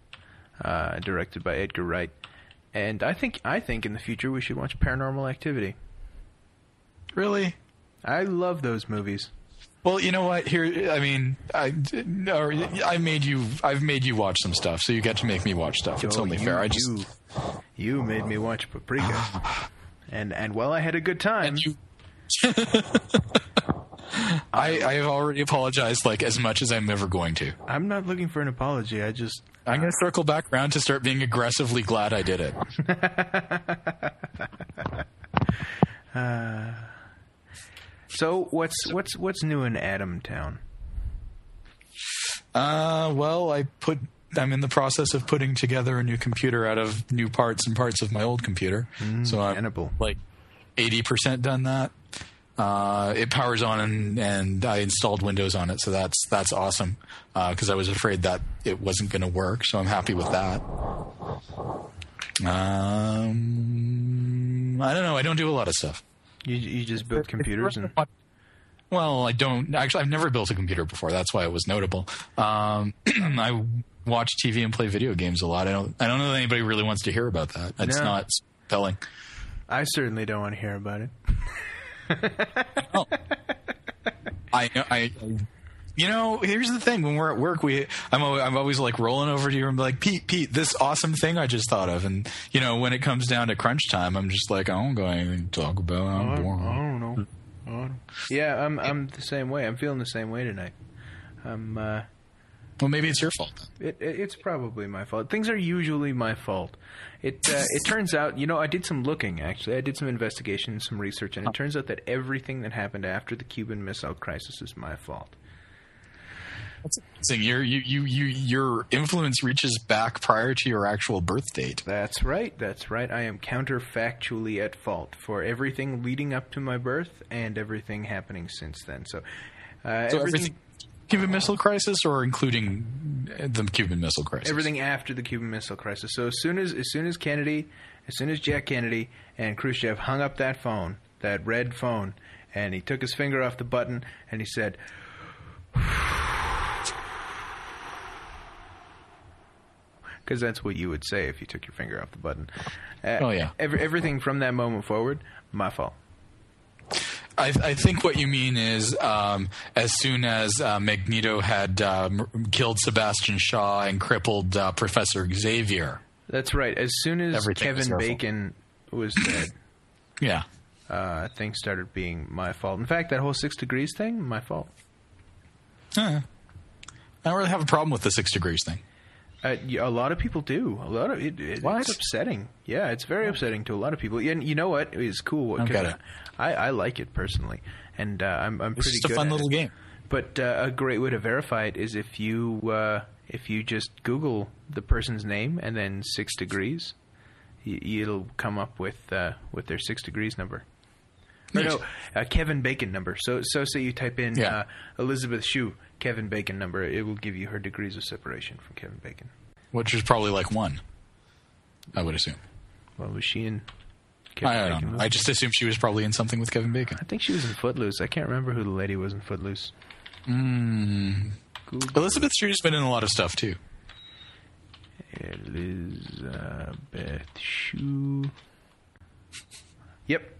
uh, directed by Edgar Wright, and I think I think in the future we should watch Paranormal Activity. Really? I love those movies. Well, you know what? Here, I mean, I, or I made you. I've made you watch some stuff, so you get to make me watch stuff. It's Oh, only you- fair. I just you, you made me watch Paprika, [SIGHS] and and well, I had a good time. [LAUGHS] [LAUGHS] I I have already apologized like as much as I'm ever going to. I'm not looking for an apology. I just I'm going to circle back around to start being aggressively glad I did it. [LAUGHS] so what's what's what's new in Adam Town? Uh, well, I put. I'm in the process of putting together a new computer out of new parts and parts of my old computer. so I'm Hannibal. like 80% done that. Uh, it powers on and, and I installed Windows on it, so that's that's awesome. Because I was afraid that it wasn't going to work, so I'm happy with that. Um, I don't know. I don't do a lot of stuff. You you just build computers and Well, I don't actually. I've never built a computer before. That's why it was notable. Um, [CLEARS THROAT] I watch TV and play video games a lot. I don't. I don't know that anybody really wants to hear about that. It's No. not telling. I certainly don't want to hear about it. [LAUGHS] [LAUGHS] I, I, you know, here's the thing. When we're at work, we, I'm, al- I'm always like rolling over to you and be like, Pete, Pete, this awesome thing I just thought of. And you know, when it comes down to crunch time, I'm just like, I don't got anything to talk about. I'm I bored. don't know. I don't- Yeah, I'm I'm the same way. I'm feeling the same way tonight. I'm uh, Well, maybe it's your fault. It, it, it's probably my fault. Things are usually my fault. It uh, it turns out, you know, I did some looking actually. I did some investigation, and some research, and it turns out that everything that happened after the Cuban Missile Crisis is my fault. So your, you, you, you, your influence reaches back prior to your actual birth date. That's right. That's right. I am counterfactually at fault for everything leading up to my birth and everything happening since then. So, uh, So everything, everything, Cuban Missile Crisis, or including the Cuban Missile Crisis? Everything after the Cuban Missile Crisis. So as soon as as soon as Kennedy, as soon as Jack Kennedy and Khrushchev hung up that phone, that red phone, and he took his finger off the button and he said. Because that's what you would say if you took your finger off the button. Uh, Oh, yeah. Every, everything from that moment forward, my fault. I, I think what you mean is um, as soon as uh, Magneto had um, killed Sebastian Shaw and crippled uh, Professor Xavier. That's right. As soon as Everything was Kevin your. Bacon was dead, [COUGHS] Yeah. uh, things started being my fault. In fact, that whole six degrees thing, my fault. Eh. I don't really have a problem with the six degrees thing. Uh, a lot of people do. A lot of it, it, it's upsetting. Yeah, it's very upsetting to a lot of people. And you know what is cool? don't 'Cause get it. I, I like it personally, and uh, I'm I'm It's pretty just a fun little it. game. But uh, a great way to verify it is if you uh, if you just Google the person's name and then six degrees, y- it'll come up with uh, with their six degrees number. Or no, Kevin Bacon number. So so say you type in Yeah. uh, Elizabeth Shue Kevin Bacon number, it will give you her degrees of separation from Kevin Bacon. Which is probably like one, I would assume. Well, was she in? Kevin I Bacon don't know. movie? I just assumed she was probably in something with Kevin Bacon. I think she was in Footloose. I can't remember who the lady was in Footloose. Mm. Elizabeth Shue's been in a lot of stuff too. Elizabeth Shue. Yep.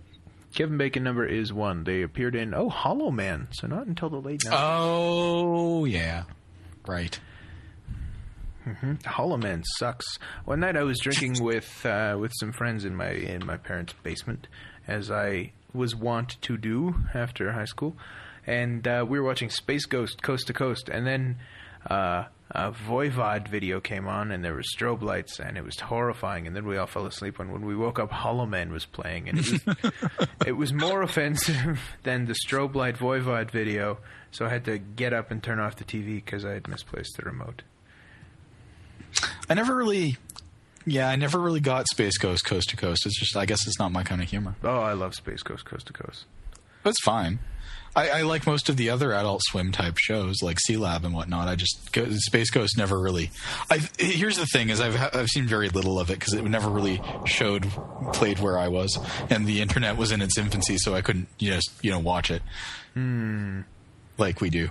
Kevin Bacon number is one. They appeared in oh Hollow Man, so not until the late 90s. Oh yeah, right. Mm-hmm. Hollow Man sucks. One night I was drinking [LAUGHS] with uh, with some friends in my in my parents' basement, as I was wont to do after high school, and uh, we were watching Space Ghost Coast to Coast, and then uh, a Voivod video came on, and there were strobe lights, and it was horrifying. And then we all fell asleep. And when we woke up, Hollow Man was playing, and it was it was more [LAUGHS] offensive than the strobe light Voivod video. So I had to get up and turn off the TV because I had misplaced the remote. I never really, yeah, I never really got Space Ghost Coast to Coast. It's just, I guess, it's not my kind of humor. Oh, I love Space Ghost Coast to Coast. That's fine. I, I like most of the other Adult Swim type shows, like Sealab and whatnot. I just Go- Space Ghost never really. I here's the thing: is I've I've seen very little of it because it never really showed played where I was, and the internet was in its infancy, so I couldn't you know you know watch it. Hmm. Like we do.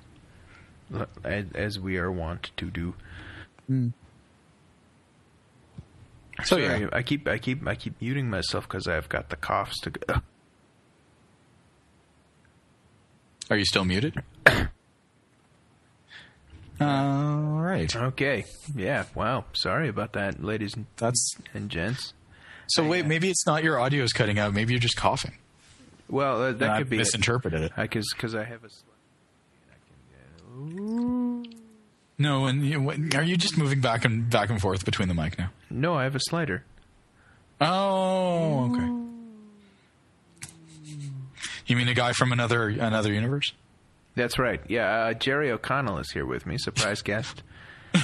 As, as we are wont to do. Hmm. So Sorry, yeah, I keep I keep I keep muting myself because I've got the coughs to go. Are you still muted? [COUGHS] All right. Okay, yeah, wow. Sorry about that, ladies and, That's and gents. so. Wait, maybe it's not your audio is cutting out. Maybe you're just coughing. Well, uh, that And I could be misinterpreted it. Because because I have a. sl- No, and you, when- are you just moving back and back and forth between the mic now? No, I have a slider. Oh, okay. You mean a guy from another another universe? That's right. Yeah, uh, Jerry O'Connell is here with me, surprise guest. [LAUGHS]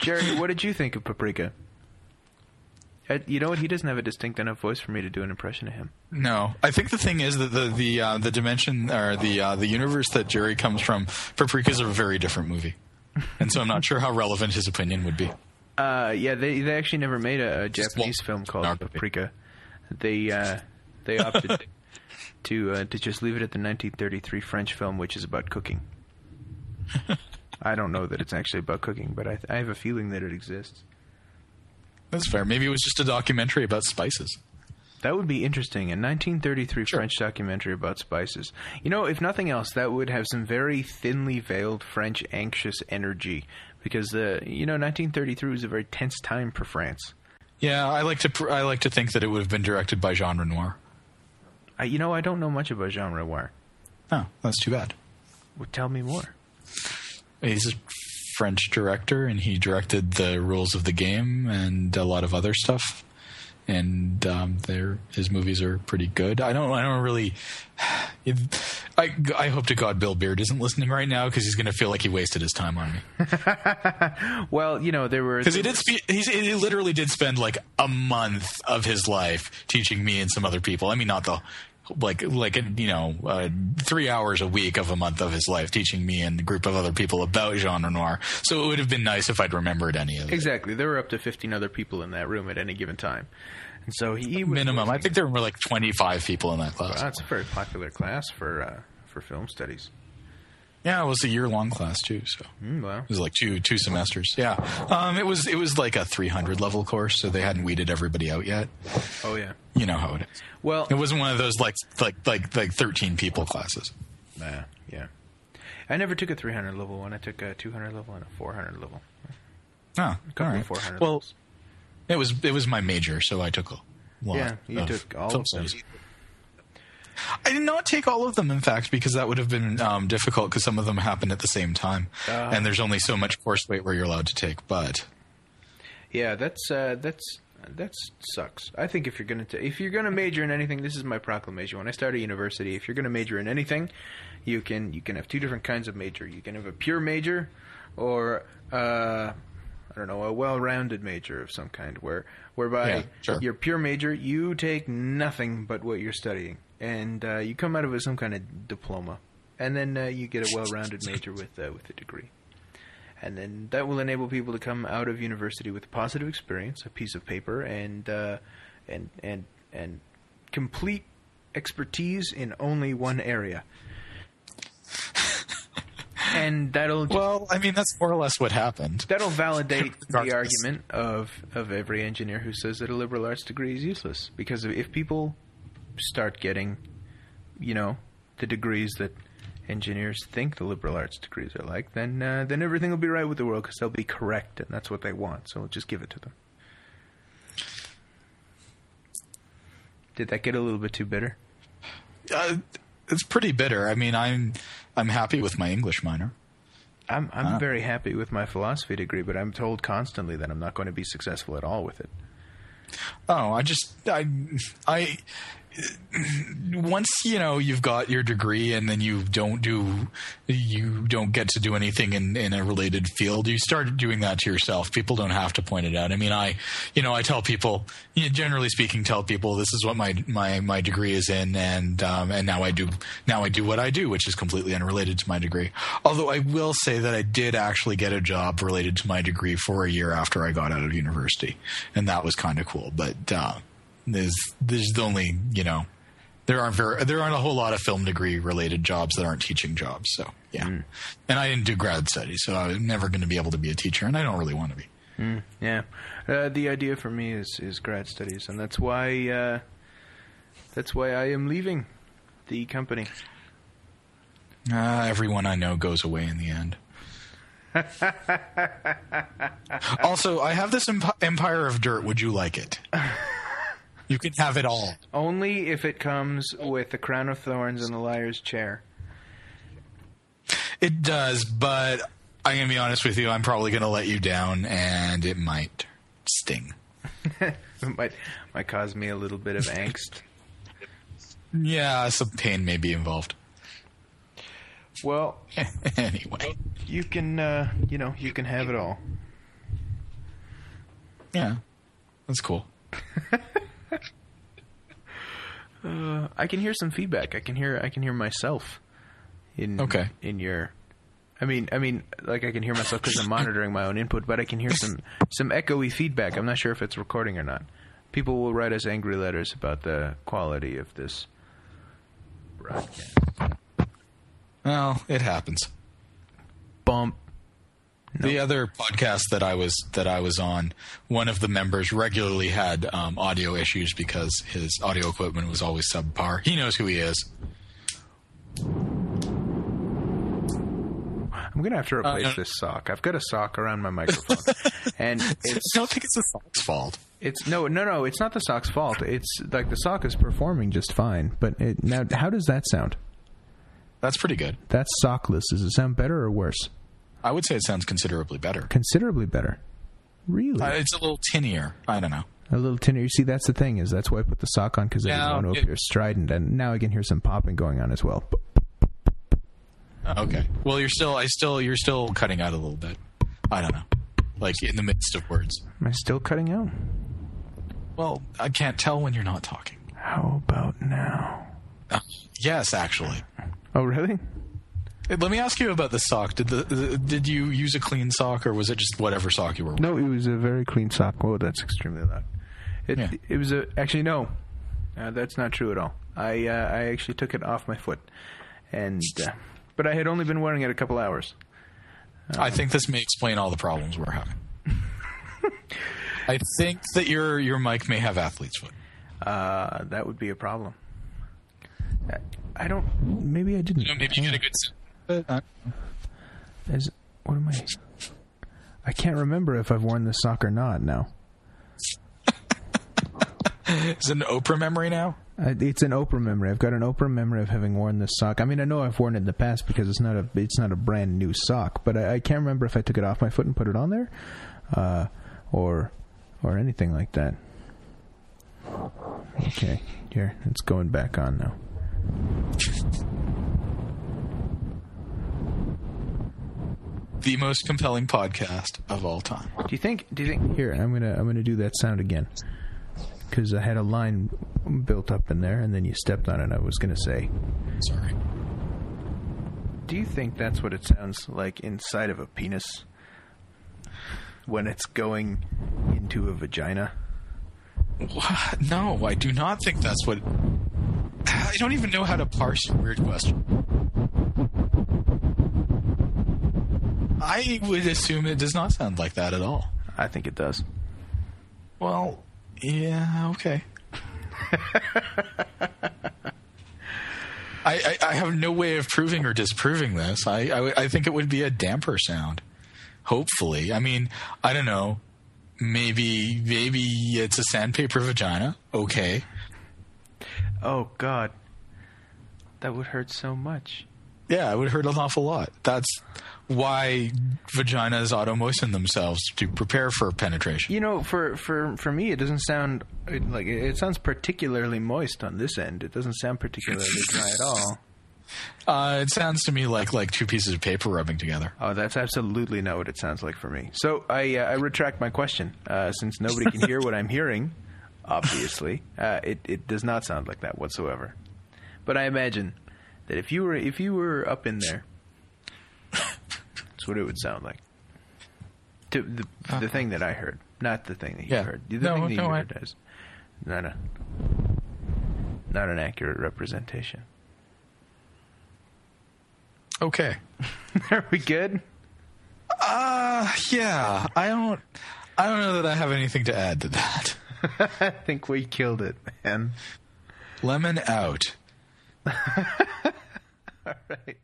Jerry, what did you think of Paprika? Uh, you know what? He doesn't have a distinct enough voice for me to do an impression of him. No, I think the thing is that the the uh, the dimension or the uh, the universe that Jerry comes from, Paprika is a very different movie, and so I'm not sure how relevant his opinion would be. Uh, yeah, they they actually never made a, a Japanese film called Paprika. They uh, they opted [LAUGHS] to uh, to just leave it at the 1933 French film, which is about cooking. [LAUGHS] I don't know that it's actually about cooking, but I, I have a feeling that it exists. That's fair. Maybe it was just a documentary about spices. That would be interesting. A 1933 Sure. French documentary about spices. You know, if nothing else, that would have some very thinly veiled French anxious energy because the you know 1933 was a very tense time for France. Yeah, I like to pr- I like to think that it would have been directed by Jean Renoir. I, you know, I don't know much about Jean Renoir. Oh, that's too bad. Well, tell me more. He's a French director, and he directed the Rules of the Game and a lot of other stuff. And um, their his movies are pretty good. I don't I don't really. It, I I hope to God Bill Beard isn't listening right now because he's going to feel like he wasted his time on me. [LAUGHS] Well, you know, there were Because he did spe- he's, he literally did spend like a month of his life teaching me and some other people. I mean, not the like like you know uh, three hours a week of a month of his life teaching me and a group of other people about Jean Renoir. So it would have been nice if I'd remembered any of it. Exactly. There were up to 15 other people in that room at any given time. And so he, Minimum. I think there were like 25 people in that class. Wow, that's a very popular class for uh, for film studies. Yeah, it was a year long class too. So Mm, wow. it was like two two semesters. Yeah, um, it was it was like a 300 level course, so they hadn't weeded everybody out yet. Oh yeah. You know how it is. Well, It wasn't one of those like like like like 13 people classes. uh, yeah. I never took a 300 level one. I took a 200 level and a 400 level. Oh, A couple right. of 400 Well, levels. it was it was my major, so I took a lot. Yeah, you took all of them. studies. I did not take all of them, in fact, because that would have been um, difficult because some of them happened at the same time, Uh. and there's only so much course weight where you're allowed to take. But Yeah, that's uh, that's that sucks. I think if you're gonna ta if you're gonna major in anything, this is my proclamation. When I started university, if you're gonna major in anything, you can you can have two different kinds of major. You can have a pure major, or uh, I don't know, a well-rounded major of some kind, where whereby Yeah, sure. your pure major you take nothing but what you're studying, and uh, you come out of it with some kind of diploma, and then uh, you get a well-rounded major with uh, with a degree and then that will enable people to come out of university with a positive experience, a piece of paper, and uh, and and and complete expertise in only one area. and that'll well, I mean that's more or less what happened. that'll validate [LAUGHS] the argument of of every engineer who says that a liberal arts degree is useless because if people start getting, you know, the degrees that engineers think the liberal arts degrees are like, then uh, then everything will be right with the world because they'll be correct and that's what they want. So we'll just give it to them. Did that get a little bit too bitter? Uh, it's pretty bitter. I mean, I'm I'm happy with my English minor. I'm I'm Huh. very happy with my philosophy degree, but I'm told constantly that I'm not going to be successful at all with it. Oh, I just I I once you know you've got your degree and then you don't do you don't get to do anything in in a related field you start doing that to yourself. People don't have to point it out. I mean i you know i tell people you know, generally speaking tell people this is what my my my degree is in and um and now i do now i do what i do which is completely unrelated to my degree. Although i will say that i did actually get a job related to my degree for a year after i got out of university and that was kind of cool but uh there's there's only you know there aren't very there aren't a whole lot of film degree related jobs that aren't teaching jobs so yeah. And i didn't do grad studies so I'm never going to be able to be a teacher and i don't really want to be Yeah, uh, the idea for me is is grad studies, and that's why uh, that's why I am leaving the company. uh, everyone i know goes away in the end. [LAUGHS] Also i have this emp- empire of dirt. Would you like it [LAUGHS] you can have it all Only if it comes with the crown of thorns and the liar's chair. it does but i'm going to be honest with you i'm probably going to let you down and it might sting [LAUGHS] it might might cause me a little bit of angst. [LAUGHS] yeah some pain may be involved Well, [LAUGHS] anyway you can uh, you know you can have it all. Yeah, that's cool. Uh, I can hear some feedback. I can hear I can hear myself in Okay. in your. I mean, I mean, like I can hear myself because I'm monitoring my own input, but I can hear some some echoey feedback. I'm not sure if it's recording or not. People will write us angry letters about the quality of this broadcast. Well, it happens. Bump. The other podcast that I was that I was on, one of the members regularly had um, audio issues because his audio equipment was always subpar. He knows who he is. I'm gonna have to replace no. this sock. I've got a sock around my [LAUGHS] microphone, and it's I don't think it's the sock's fault. It's no, no, no. It's not the sock's fault. It's like the sock is performing just fine. But it, now, how does that sound? That's pretty good. That's sockless. Does it sound better or worse? I would say it sounds considerably better. Considerably better. Really? Uh, it's a little tinnier. I don't know. a little tinner. You see, that's the thing is that's why I put the sock on because I didn't want to appear strident. And now I can hear some popping going on as well. Okay. Well, you're still. I still. You're still cutting out a little bit. I don't know. Like in the midst of words. Am I still cutting out? Well, I can't tell when you're not talking. How about now? Yes, actually. Oh, really? Hey, Let me ask you about the sock. Did the, the did you use a clean sock or was it just whatever sock you were? wearing? No, it was a very clean sock. Oh, that's extremely loud. It Yeah. it was a actually no, uh, that's not true at all. I uh, I actually took it off my foot, and uh, but I had only been wearing it a couple hours. I think this may explain all the problems we're having. [LAUGHS] I think that your your mic may have athlete's foot. Uh, that would be a problem. Uh, I don't. Maybe I didn't. You know, maybe you get a good. Is, what am I? I can't remember if I've worn this sock or not now. [LAUGHS] Is it an Oprah memory now? Uh, it's an Oprah memory. I've got an Oprah memory of having worn this sock. I mean, I know I've worn it in the past because it's not a it's not a brand new sock, but I, I can't remember if I took it off my foot and put it on there, uh, or or anything like that. Okay, here it's going back on now. The most compelling podcast of all time. Do you think? Do you think? Here, I'm gonna I'm gonna do that sound again because I had a line built up in there, and then you stepped on it. I was gonna say, Sorry. do you think that's what it sounds like inside of a penis when it's going into a vagina? What? No, I do not think that's what. I don't even know how to parse your weird question. I would assume it does not sound like that at all. I think it does. Well, yeah, okay. [LAUGHS] I, I, I have no way of proving or disproving this. I, I, I think it would be a damper sound. Hopefully. I mean, I don't know. Maybe maybe it's a sandpaper vagina. Okay. Oh God, that would hurt so much. Yeah, it would hurt an awful lot. That's why vaginas auto moisten themselves to prepare for penetration. You know, for for for me, it doesn't sound it, like it sounds particularly moist on this end. It doesn't sound particularly [LAUGHS] dry at all. Uh, it sounds to me like like two pieces of paper rubbing together. Oh, that's absolutely not what it sounds like for me. So I uh, I retract my question. Uh, since nobody can hear what I'm hearing, obviously, uh, it it does not sound like that whatsoever. But I imagine that if you were if you were up in there, that's what it would sound like. To the the thing that I heard, not the thing that you Yeah. heard. The No, thing that no, you I- is not a not an accurate representation. Okay. [LAUGHS] Are we good? Uh yeah. I don't I don't know that I have anything to add to that. [LAUGHS] I think we killed it, man. Lemon out. [LAUGHS] [LAUGHS] All right.